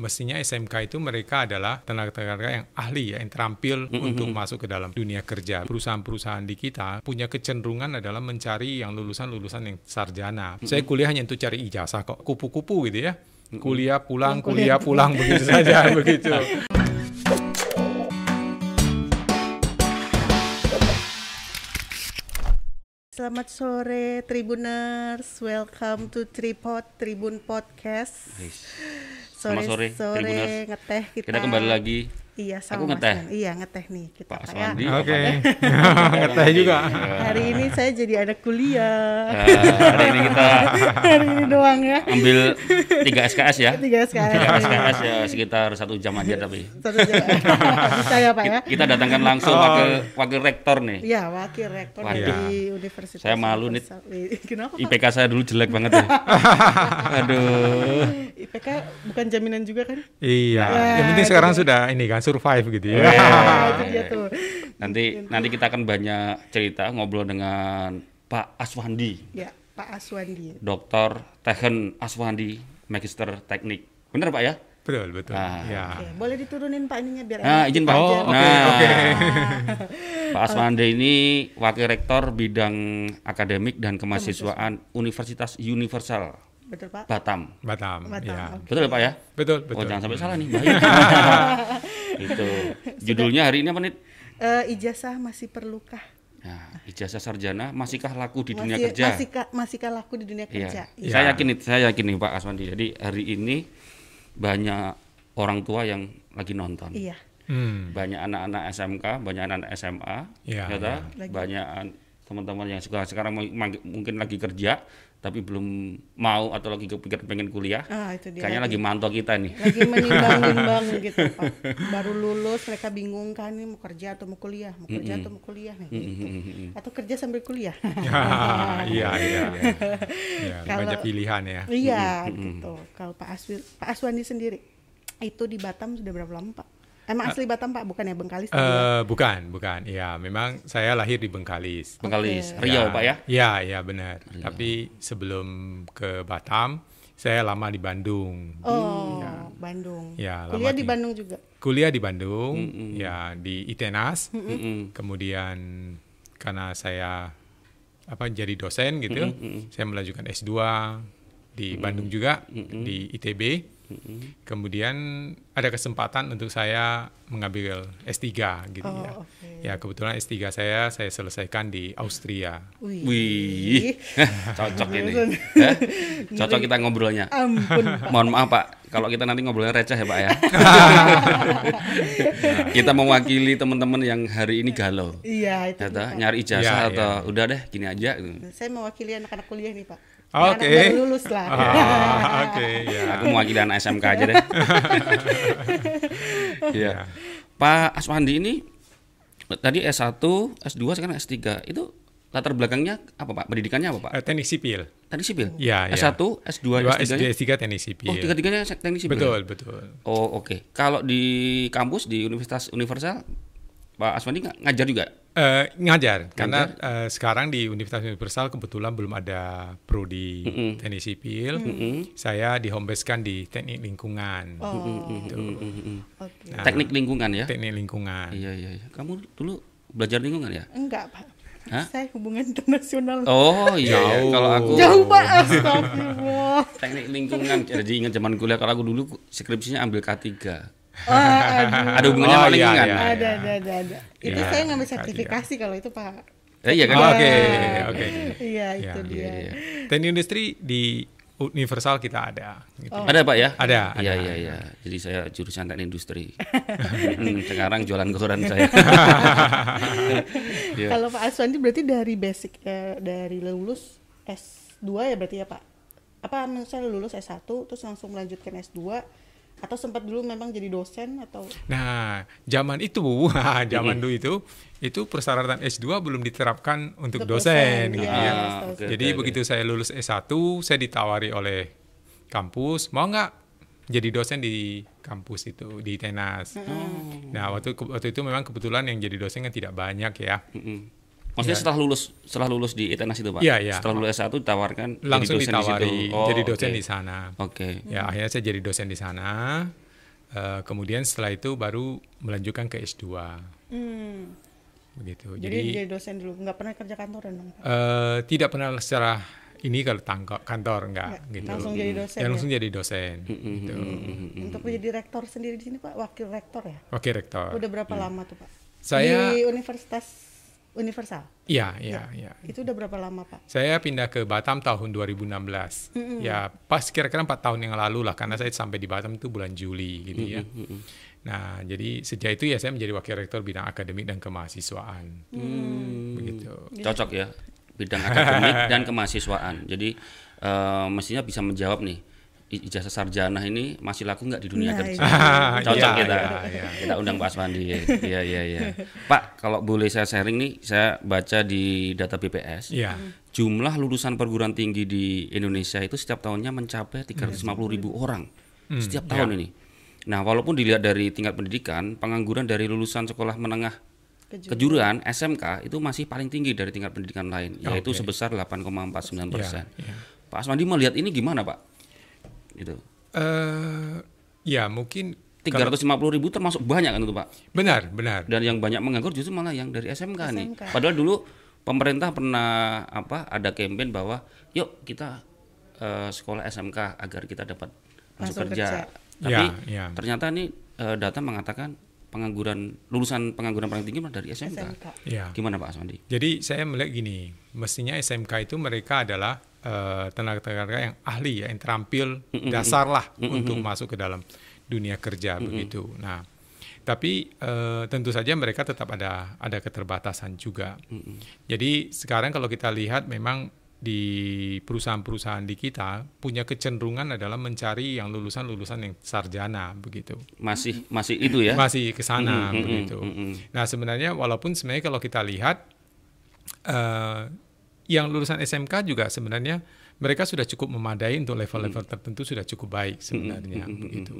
mestinya SMK itu mereka adalah tenaga-tenaga yang ahli ya, yang terampil untuk masuk ke dalam dunia kerja. Perusahaan-perusahaan di kita punya kecenderungan adalah mencari yang lulusan-lulusan yang sarjana. Saya kuliah hanya untuk cari ijazah kok, kupu-kupu gitu ya. Kuliah pulang, kuliah pulang begitu saja begitu. Selamat sore Tribuners, welcome to Tripod Tribun Podcast. Selamat sore, Tribuners. ngeteh kita. Kita kembali lagi. Iya sama Aku Mas ngeteh. Yan. Iya ngeteh nih kita Pak ya. Aswandi. Oke. apa- Ngeteh juga. Hari ini saya jadi anak kuliah. Eh, hari ini kita Hari ini doang ya. ambil 3 SKS ya. Tiga sekali. 3 SKS ya sekitar satu jam aja tapi. Satu jam. Bisa ya Pak ya? Kita datangkan langsung Oh. wakil wakil rektor nih. Iya, wakil rektor Waduh. dari Universitas. Saya malu, Nit. Universal. Ih, Kenapa Pak? IPK saya dulu jelek banget ya. Aduh. IPK bukan jaminan juga kan? Iya, Ya, yang penting sekarang dia. sudah ini kan survive gitu ya. Nah, itu dia tuh. Nanti nanti kita akan banyak cerita ngobrol dengan Pak Aswandi, Ya, Pak Aswandi. Dr. Tehen Aswandi, Magister Teknik. Benar Pak ya? Betul, betul. Ah. Ya. Oke, boleh diturunin Pak ininya biar Nah, izin Pak. Oh, oke, nah, oke. Pak Aswandi ini Wakil Rektor Bidang Akademik dan Kemahasiswaan Universitas Universal Betul Pak? Batam. Batam. Batam, ya. oke. Betul ya, Pak ya? Betul, Oh, betul. jangan sampai salah nih, bahaya. Itu. Judulnya hari ini apa nih? Eh, ijazah masih perlukah? Nah, ijazah sarjana masihkah laku di dunia masih, kerja? Masihkah, masihkah laku di dunia Iya. kerja? Iya. Saya yakin nih, saya yakin nih Pak Aswandi. Jadi hari ini banyak orang tua yang lagi nonton. Iya. Hmm. banyak anak-anak SMK, banyak anak-anak SMA, Iya, ya. Lagi. banyak an- teman-teman yang suka sekarang mungkin lagi kerja tapi belum mau atau lagi kepikir pengen kuliah, Ah, itu dia. kayaknya lagi mantau kita nih. lagi menimbang-nimbang gitu Pak. Baru lulus mereka bingung kan nih mau kerja atau mau kuliah, mau kerja atau mau kuliah nih gitu. Atau kerja sambil kuliah. Ya, iya, iya. Ya, Kalau- banyak pilihan ya. iya, gitu. Kalau Pak Pak Aswandi sendiri itu di Batam sudah berapa lama, Pak? Emang asli Batam, Pak, bukan ya Bengkalis ya? Eh, bukan, bukan. Ya, memang saya lahir di Bengkalis. Bengkalis, Oke. Riau Ya, Pak ya. Iya, iya benar. Tapi sebelum ke Batam, saya lama di Bandung. Oh, Bandung. Ya, lama Kuliah di di- Bandung juga. Kuliah di Bandung, ya di ITENAS. Mm-mm. Kemudian karena saya apa jadi dosen gitu, saya melanjutkan S2 di Bandung juga di ITB. Kemudian ada kesempatan untuk saya mengambil S3 gitu Oh, ya. oke. Ya kebetulan S3 saya saya selesaikan di Austria. Wih. Wih, cocok ini. Cocok kita ngobrolnya. Ampun. Mohon maaf Pak, kalau kita nanti ngobrolnya receh ya Pak ya. kita mewakili teman-teman yang hari ini galau. Iya, itu. Ya toh, Pak. nyari ijazah Iya, atau udah deh gini aja. Saya mewakili anak-anak kuliah nih, Pak. Oke. Anak baru lulus lah. Ah, Oke, ya. Aku mewakili anak SMK aja deh. Iya. Pak Aswandi ini tadi S1, S2 sekarang S3. Itu latar belakangnya apa Pak? Pendidikannya apa Pak? Eh, teknik sipil. Teknik sipil. Iya, iya. S1, S2, Dua S3. S2, S3 teknik sipil. Oh, tiga-tiganya teknik sipil. Betul, betul. Oh, oke. Kalau di kampus di Universitas Universal Pak Aswandi ng- ngajar juga? Eh, ngajar, karena eh, sekarang di Universitas Universal kebetulan belum ada prodi teknik sipil. Saya di home base kan di teknik lingkungan. Oh, Gitu. oke. Nah, Teknik lingkungan ya? teknik lingkungan. Iya, iya, iya. Kamu dulu belajar lingkungan ya? Enggak, Pak. Hah? Saya hubungan internasional. Oh, iya. iya. Jauh. Kalau aku Jauh, Pak. Astagfirullah. teknik lingkungan jadi ingat zaman kuliah kalau aku dulu skripsinya ambil K3 Wah, aduh. ada hubungannya Oh, sama iya, lingkungan iya. Ada, ada, ada, ada. Itu Iya, saya ngambil sertifikasi kalau itu, Pak. Eh, iya kan Oke, oke. Iya, itu Ya, dia. iya, iya. Teknik industri di Universal kita ada. gitu. Oh. ada pak ya Ada, iya iya iya jadi saya jurusan teknik industri Hmm, sekarang jualan koran saya Iya. Kalau Pak Aswandi berarti dari basic eh, dari lulus S2 ya berarti ya Pak? Apa misalnya lulus S1 terus langsung melanjutkan S2 atau sempat dulu memang jadi dosen atau Nah, zaman itu, zaman dulu itu, itu persyaratan S2 belum diterapkan untuk, Untuk dosen, dosen, gitu ya. Ah, oke, Jadi oke. begitu saya lulus S1, saya ditawari oleh kampus, mau nggak jadi dosen di kampus itu di Tenas. Nah, waktu waktu itu memang kebetulan yang jadi dosen kan tidak banyak ya. Mm-mm. Maksudnya setelah lulus setelah lulus di ITENAS itu pak? Iya, iya. Setelah lulus S1 ditawarkan Langsung jadi dosen di situ. ditawari Oh, jadi dosen oke. di sana. Oke. Ya, akhirnya saya jadi dosen di sana. Eh, kemudian setelah itu baru melanjutkan ke S2 Hmm. begitu. Jadi, Jadi, jadi dosen dulu, nggak pernah kerja kantoran dong? Pak? eh, tidak pernah secara ini kalau tangkap kantor enggak Nggak, gitu. langsung jadi dosen Ya, ya? langsung jadi dosen gitu. Untuk menjadi rektor sendiri di sini Pak, wakil rektor ya? Wakil rektor. Udah berapa lama tuh Pak? Saya di Universitas Universal. iya, iya, iya. Itu udah berapa lama Pak? Saya pindah ke Batam tahun 2016. Ya, pas kira-kira empat tahun yang lalu lah, karena saya sampai di Batam itu bulan Juli gitu ya. Nah, jadi sejak itu ya saya menjadi wakil rektor bidang akademik dan kemahasiswaan. Begitu. Cocok ya bidang akademik dan kemahasiswaan. Jadi eh, mestinya bisa menjawab nih ijazah sarjana ini masih laku nggak di dunia Nah, kerja? itu. Cocok Iya, kita. iya, iya. Kita undang Pak Aswandi. Iya iya iya. Pak, kalau boleh saya sharing nih, saya baca di data BPS. Iya. Jumlah lulusan perguruan tinggi di Indonesia itu setiap tahunnya mencapai 350 ribu orang setiap tahun ini. Nah, walaupun dilihat dari tingkat pendidikan, pengangguran dari lulusan sekolah menengah Kejuruan. SMK itu masih paling tinggi dari tingkat pendidikan lain, yaitu Oke. sebesar 8,49 persen. iya. Pak Aswandi melihat ini gimana, Pak? Itu Eh, ya mungkin 350 ribu termasuk banyak kan itu, Pak? benar, benar. Dan yang banyak menganggur justru malah yang dari SMK, nih. SMK. Padahal dulu pemerintah pernah apa ada campaign bahwa yuk kita eh, sekolah SMK agar kita dapat masuk Masuk kerja. kerja. Tapi Ya, ya. ternyata nih eh, data mengatakan pengangguran lulusan pengangguran paling tinggi malah dari SMK. SMK. Ya. Gimana Pak Aswandi? Jadi saya melihat gini, mestinya SMK itu mereka adalah eh, tenaga-tenaga yang ahli ya, yang terampil dasar lah untuk masuk ke dalam dunia kerja begitu. Nah, tapi eh, tentu saja mereka tetap ada ada keterbatasan juga. Jadi sekarang kalau kita lihat memang di perusahaan-perusahaan di kita punya kecenderungan adalah mencari yang lulusan-lulusan yang sarjana begitu. Masih masih itu ya? masih ke sana begitu. Nah sebenarnya walaupun sebenarnya kalau kita lihat eh, yang lulusan SMK juga sebenarnya mereka sudah cukup memadai untuk level-level tertentu sudah cukup baik sebenarnya begitu.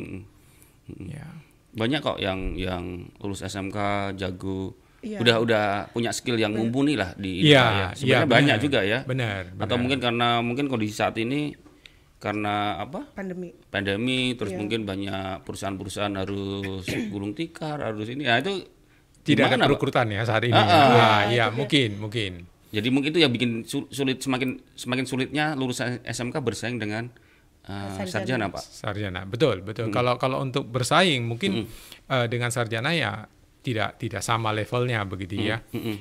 Ya. Banyak kok yang yang lulus SMK jago. Iya. Udah udah punya skill yang mumpuni lah di Iya, ya. iya, Sebenarnya banyak benar. juga ya. Benar. Atau benar. mungkin karena mungkin kondisi saat ini karena apa? Pandemi. pandemi terus Iya. mungkin banyak perusahaan-perusahaan harus gulung tikar harus ini ya itu tidak ada gimana, Pak? perekrutan ya saat ini. Ah, ah. Ah, iya mungkin mungkin. Jadi mungkin itu yang bikin sul- sulit semakin semakin sulitnya lulusan SMK bersaing dengan uh, sarjana. Sarjana. pak Sarjana, betul, betul. Kalau kalau untuk bersaing mungkin eh, dengan sarjana ya tidak tidak sama levelnya begitu ya.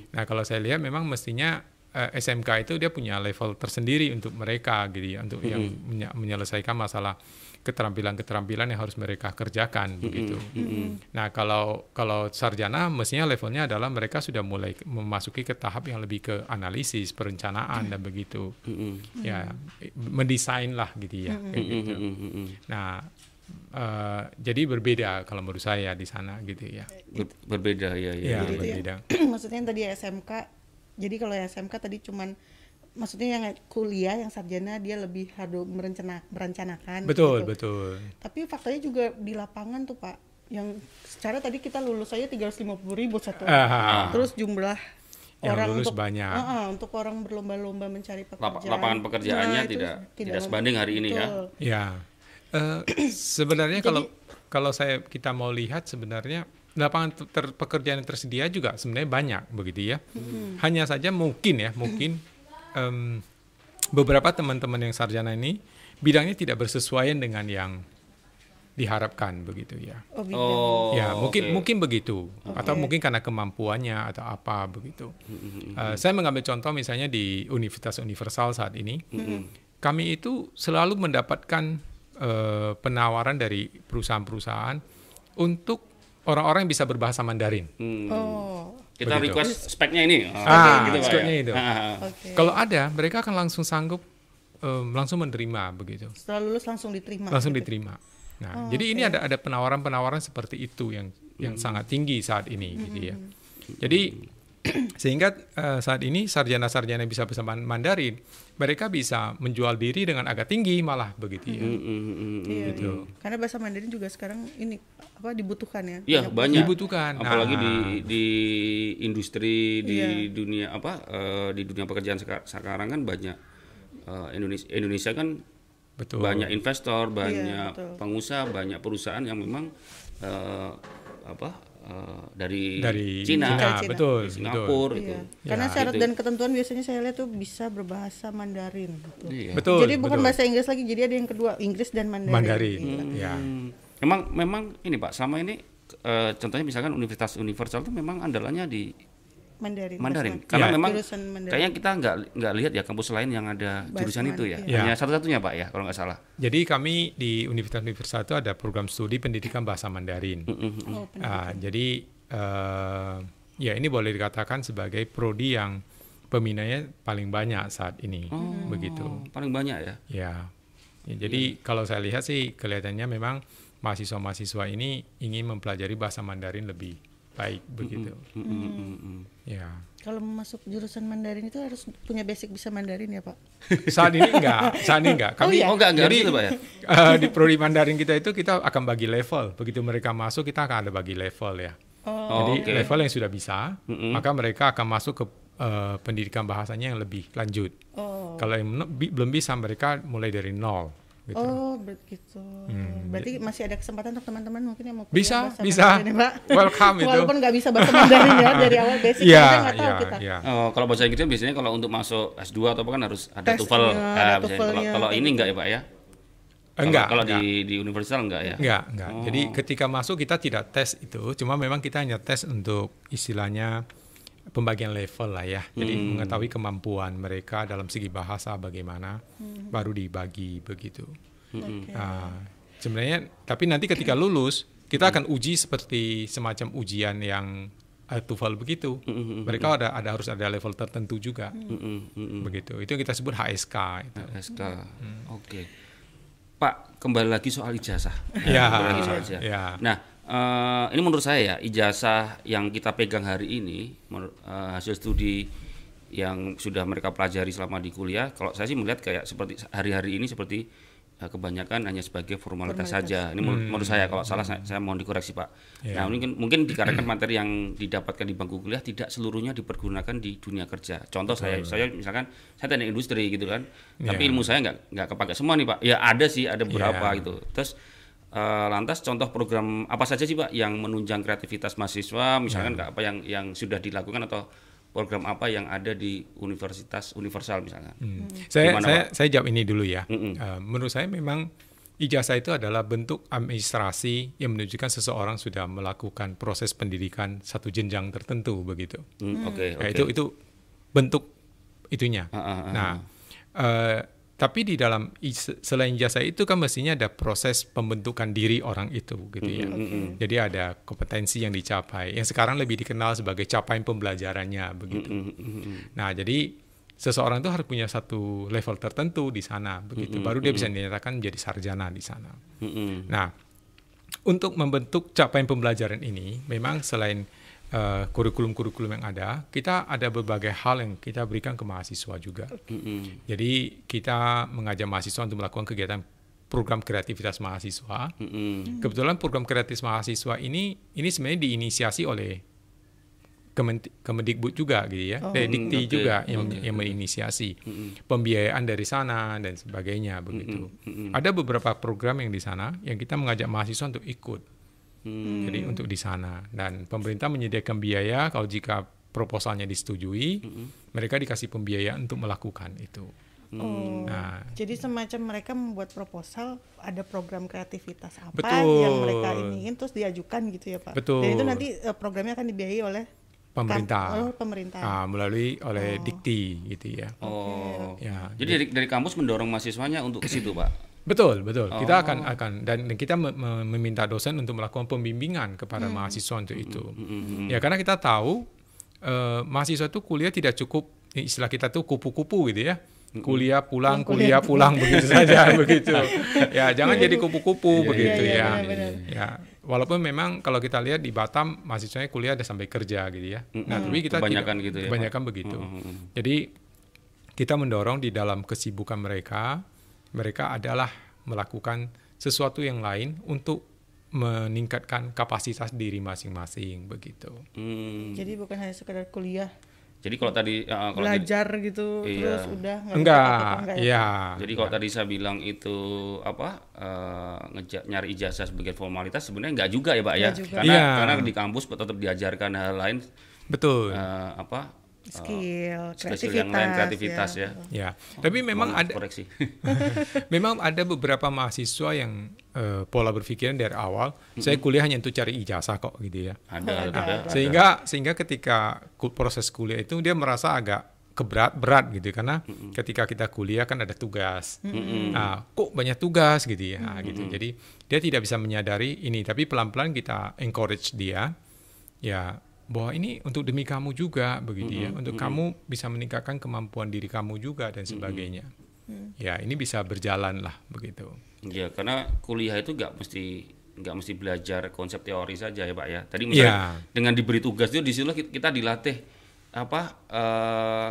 Nah kalau saya lihat memang mestinya eh, SMK itu dia punya level tersendiri untuk mereka gitu ya, untuk yang menye- menyelesaikan masalah keterampilan-keterampilan yang harus mereka kerjakan begitu. Nah kalau kalau sarjana mestinya levelnya adalah mereka sudah mulai memasuki ke tahap yang lebih ke analisis, perencanaan dan begitu. Ya mendesain lah gitu ya. kayak gitu. Nah, eh, jadi berbeda kalau menurut saya di sana gitu ya. Ber- berbeda ya ya, Ya, ya. berbeda. maksudnya yang tadi SMK jadi kalau yang SMK tadi cuman maksudnya yang kuliah yang sarjana dia lebih harus merencana merencanakan Betul, gitu. betul. tapi faktanya juga di lapangan tuh pak yang secara tadi kita lulus aja 350 ribu satu Ah, terus jumlah Yang orang lulus untuk banyak. Ah, ah, untuk orang berlomba-lomba mencari Lap- pekerjaan lapangan pekerjaannya Nah, tidak tidak sebanding hari ini ya betul. Ya, Eh, sebenarnya kalau kalau saya kita mau lihat sebenarnya lapangan ter- ter- pekerjaan yang tersedia juga sebenarnya banyak begitu ya. Hanya saja mungkin ya, mungkin em, beberapa teman-teman yang sarjana ini bidangnya tidak bersesuaian dengan yang diharapkan begitu ya. oh, bidang. oh ya mungkin oke. mungkin begitu atau Oke. mungkin karena kemampuannya atau apa begitu. Eh, saya mengambil contoh misalnya di Universitas Universal saat ini, kami itu selalu mendapatkan eh, penawaran dari perusahaan-perusahaan untuk orang-orang yang bisa berbahasa Mandarin. Hmm. oh kita Begitu. request speknya ini Oh, Ah, gitu, speknya ya? itu. Ah, ah, ah. oke Kalau ada, mereka akan langsung sanggup em, langsung menerima begitu, setelah lulus langsung diterima langsung gitu. diterima. Nah, Oh, jadi ini oke. ada ada penawaran-penawaran seperti itu yang yang sangat tinggi saat ini gitu ya. Jadi sehingga eh, saat ini sarjana-sarjana yang bisa bahasa Man- Mandarin, mereka bisa menjual diri dengan agak tinggi malah begitu ya. Hmm, hmm, hmm, Iya, Gitu. iya. karena bahasa Mandarin juga sekarang ini apa dibutuhkan ya Iya Banyak banyak. Dibutuhkan. Apalagi Nah. di di industri di Iya. dunia apa eh, di dunia pekerjaan seka- sekarang kan banyak eh, Indonesia Indonesia kan Betul. banyak investor, banyak betul. pengusaha, banyak perusahaan yang memang eh, apa eh, dari, Dari Cina, Cina. betul, Singapura Iya. gitu. Karena Ya, syarat gitu. dan ketentuan biasanya saya lihat tuh bisa berbahasa Mandarin. gitu. Iya. Betul. jadi bukan betul. bahasa Inggris lagi, jadi ada yang kedua Inggris dan Mandarin. Mandarin. Gitu. Ya. Hmm. Memang memang ini Pak, selama ini eh, contohnya misalkan Universitas Universal itu memang andalannya di Mandarin. Mandarin. Karena Ya. memang Jurusan Mandarin. kayaknya kita nggak nggak lihat ya kampus lain yang ada Bahasa jurusan itu ya. Iya. Hanya satu-satunya Pak ya kalau nggak salah. Jadi kami di Universitas Universal itu ada program studi pendidikan bahasa Mandarin. Oh, pendidikan. Ah, jadi eh, ya ini boleh dikatakan sebagai prodi yang peminatnya paling banyak saat ini, begitu. Oh, paling banyak ya. Ya. Ya, jadi kalau saya lihat sih kelihatannya memang mahasiswa-mahasiswa ini ingin mempelajari bahasa Mandarin lebih baik begitu. Mm, mm, mm, mm. Ya. Kalau masuk jurusan Mandarin itu harus punya basic bisa Mandarin ya Pak? Saat ini enggak, saat ini enggak. Kami iya? Oh enggak enggak Jadi, harus itu Pak ya. eh, di prodi Mandarin kita itu kita akan bagi level. Begitu mereka masuk kita akan ada bagi level ya. Oh, Jadi oke. level yang sudah bisa, Mm-mm. maka mereka akan masuk ke eh, pendidikan bahasanya yang lebih lanjut. Oh, Kalau yang bi- belum bisa mereka mulai dari nol. Gitu. oh begitu. Hmm, Berarti masih ada kesempatan untuk teman-teman mungkin yang mau kuliah Bisa, bahasa bisa. Mandarin ya, Pak? Welcome itu. Walaupun nggak bisa bahasa Mandarin ya dari awal basic Iya, aja nggak tahu iya, kita. iya. Oh, kalau bahasa Inggrisnya biasanya kalau untuk masuk S2 atau apa kan harus ada TOEFL. ada Ah, biasanya. kalau kalau ini enggak ya Pak ya? Enggak, Kalau, kalau enggak. di di Universal enggak ya? Enggak, enggak. Oh. Jadi ketika masuk kita tidak tes itu, cuma memang kita hanya tes untuk istilahnya pembagian level lah ya. Jadi Hmm. mengetahui kemampuan mereka dalam segi bahasa bagaimana, Hmm. baru dibagi begitu. Oke. Ah, sebenarnya, tapi nanti ketika lulus kita akan uji seperti semacam ujian yang uh, TOEFL begitu. Hmm, Mereka ada ada harus ada level tertentu juga, Mm, mm, mm, mm. begitu. Itu yang kita sebut HSK. Itu. SK. Oke. Pak, kembali lagi soal ijazah. Ya, Kembali lagi soal ijazah. ya. Nah, eh, ini menurut saya ya, ijazah yang kita pegang hari ini, menur- eh, hasil studi yang sudah mereka pelajari selama di kuliah, kalau saya sih melihat kayak seperti hari-hari ini seperti eh, kebanyakan hanya sebagai formalitas, saja. Ini menurut, menurut saya kalau salah saya, saya mohon dikoreksi Pak. Ya. Nah, mungkin mungkin dikarenakan materi yang didapatkan di bangku kuliah tidak seluruhnya dipergunakan di dunia kerja. Contoh saya, saya misalkan saya teknik industri gitu kan, tapi Ya. ilmu saya nggak nggak kepake semua nih Pak. Ya ada sih, ada beberapa Ya. gitu. Terus eh, lantas contoh program apa saja sih Pak yang menunjang kreativitas mahasiswa, misalkan nggak apa yang yang sudah dilakukan atau program apa yang ada di universitas universal misalkan. Hmm. Saya, Gimana, saya, Pak? saya jawab ini dulu ya. Eh, menurut saya memang ijazah itu adalah bentuk administrasi yang menunjukkan seseorang sudah melakukan proses pendidikan satu jenjang tertentu begitu. Hmm, Oke, Ya, oke. itu itu bentuk itunya. Ah, ah, ah, nah, eh, tapi di dalam selain ijazah itu kan mestinya ada proses pembentukan diri orang itu gitu ya. Jadi ada kompetensi yang dicapai yang sekarang lebih dikenal sebagai capaian pembelajarannya begitu. Mm, mm, mm, mm. Nah, jadi seseorang itu harus punya satu level tertentu di sana, begitu. Baru dia bisa dinyatakan menjadi sarjana di sana. Mm, mm. Nah, untuk membentuk capaian pembelajaran ini, memang selain eh, kurikulum-kurikulum yang ada, kita ada berbagai hal yang kita berikan ke mahasiswa juga. Mm, mm. Jadi kita mengajak mahasiswa untuk melakukan kegiatan program kreativitas mahasiswa. Mm, mm. Kebetulan program kreatif mahasiswa ini ini sebenarnya diinisiasi oleh Kemen- Kemendikbud juga gitu ya, Oh. Dikti Oke, juga yang oke, yang menginisiasi pembiayaan dari sana dan sebagainya begitu. Ada beberapa program yang di sana yang kita mengajak mahasiswa untuk ikut. Hmm. Jadi untuk di sana dan pemerintah menyediakan biaya kalau jika proposalnya disetujui, mereka dikasih pembiayaan untuk melakukan itu. Oh, Nah. jadi semacam mereka membuat proposal ada program kreativitas apa Betul. yang mereka ingin terus diajukan gitu ya Pak. Betul. Dan itu nanti eh, programnya akan dibiayai oleh Pemerintah. Oh, pemerintah. Ah, melalui oleh Dikti gitu ya. Oh. Ya, Jadi dari, dari kampus mendorong mahasiswanya untuk ke situ, Pak. Betul, betul. Oh. Kita akan akan dan dan kita me- me- meminta dosen untuk melakukan pembimbingan kepada Hmm. mahasiswa untuk itu. Mm, mm, Ya karena kita tahu eh, mahasiswa itu kuliah tidak cukup istilah kita tuh kupu-kupu gitu ya. Kuliah pulang, kuliah pulang begitu saja begitu. Ya, jangan jadi kupu-kupu begitu iya, ya. Ya, walaupun memang kalau kita lihat di Batam mahasiswanya kuliah ada sampai kerja gitu ya. Nah, tapi kita Kebanyakan tidak- gitu ya. Kebanyakan begitu. Jadi kita mendorong di dalam kesibukan mereka, mereka adalah melakukan sesuatu yang lain untuk meningkatkan kapasitas diri masing-masing begitu. Hmm. Jadi bukan hanya sekedar kuliah Jadi kalau tadi uh, kalau jadi, belajar gitu Iya. terus udah nggak Enggak, dapat apa-apa, enggak ya? iya. jadi kalau tadi saya bilang itu apa eh, ngeja- nyari ijazah sebagai formalitas sebenarnya enggak juga ya, Pak ya. Nggak juga. Karena Iya. karena di kampus tetap diajarkan hal lain Betul. eh, apa? Skill, skill-skill yang lain kreativitas ya. Ya, tapi memang Mohon ada koreksi. memang ada beberapa mahasiswa yang eh, pola berpikiran dari awal saya kuliah hanya untuk cari ijazah kok gitu ya. ada, ada, ada. Sehingga sehingga ketika proses kuliah itu dia merasa agak keberat berat gitu karena ketika kita kuliah kan ada tugas. Nah, kok banyak tugas gitu ya Nah, gitu. Jadi dia tidak bisa menyadari ini tapi pelan-pelan kita encourage dia ya bahwa ini untuk demi kamu juga begitu ya. Untuk kamu bisa meningkatkan kemampuan diri kamu juga dan sebagainya. Ya, ini bisa berjalan lah begitu. Ya, karena kuliah itu nggak mesti nggak mesti belajar konsep teori saja ya Pak ya. Tadi misalnya Iya. dengan diberi tugas itu di situ kita- dilatih apa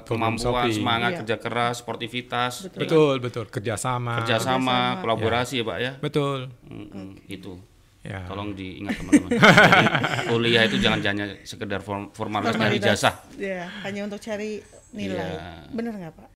Problem kemampuan solving. semangat Iya. kerja keras sportivitas ya kan? Betul, betul. Kerjasama. kerjasama kolaborasi ya Pak ya Betul. Mm-mm, itu Ya. tolong diingat teman-teman Jadi, kuliah itu jangan hanya sekedar form- formalitas Formalitas. ijazah Ya, hanya untuk cari nilai. Iya. Bener nggak Pak?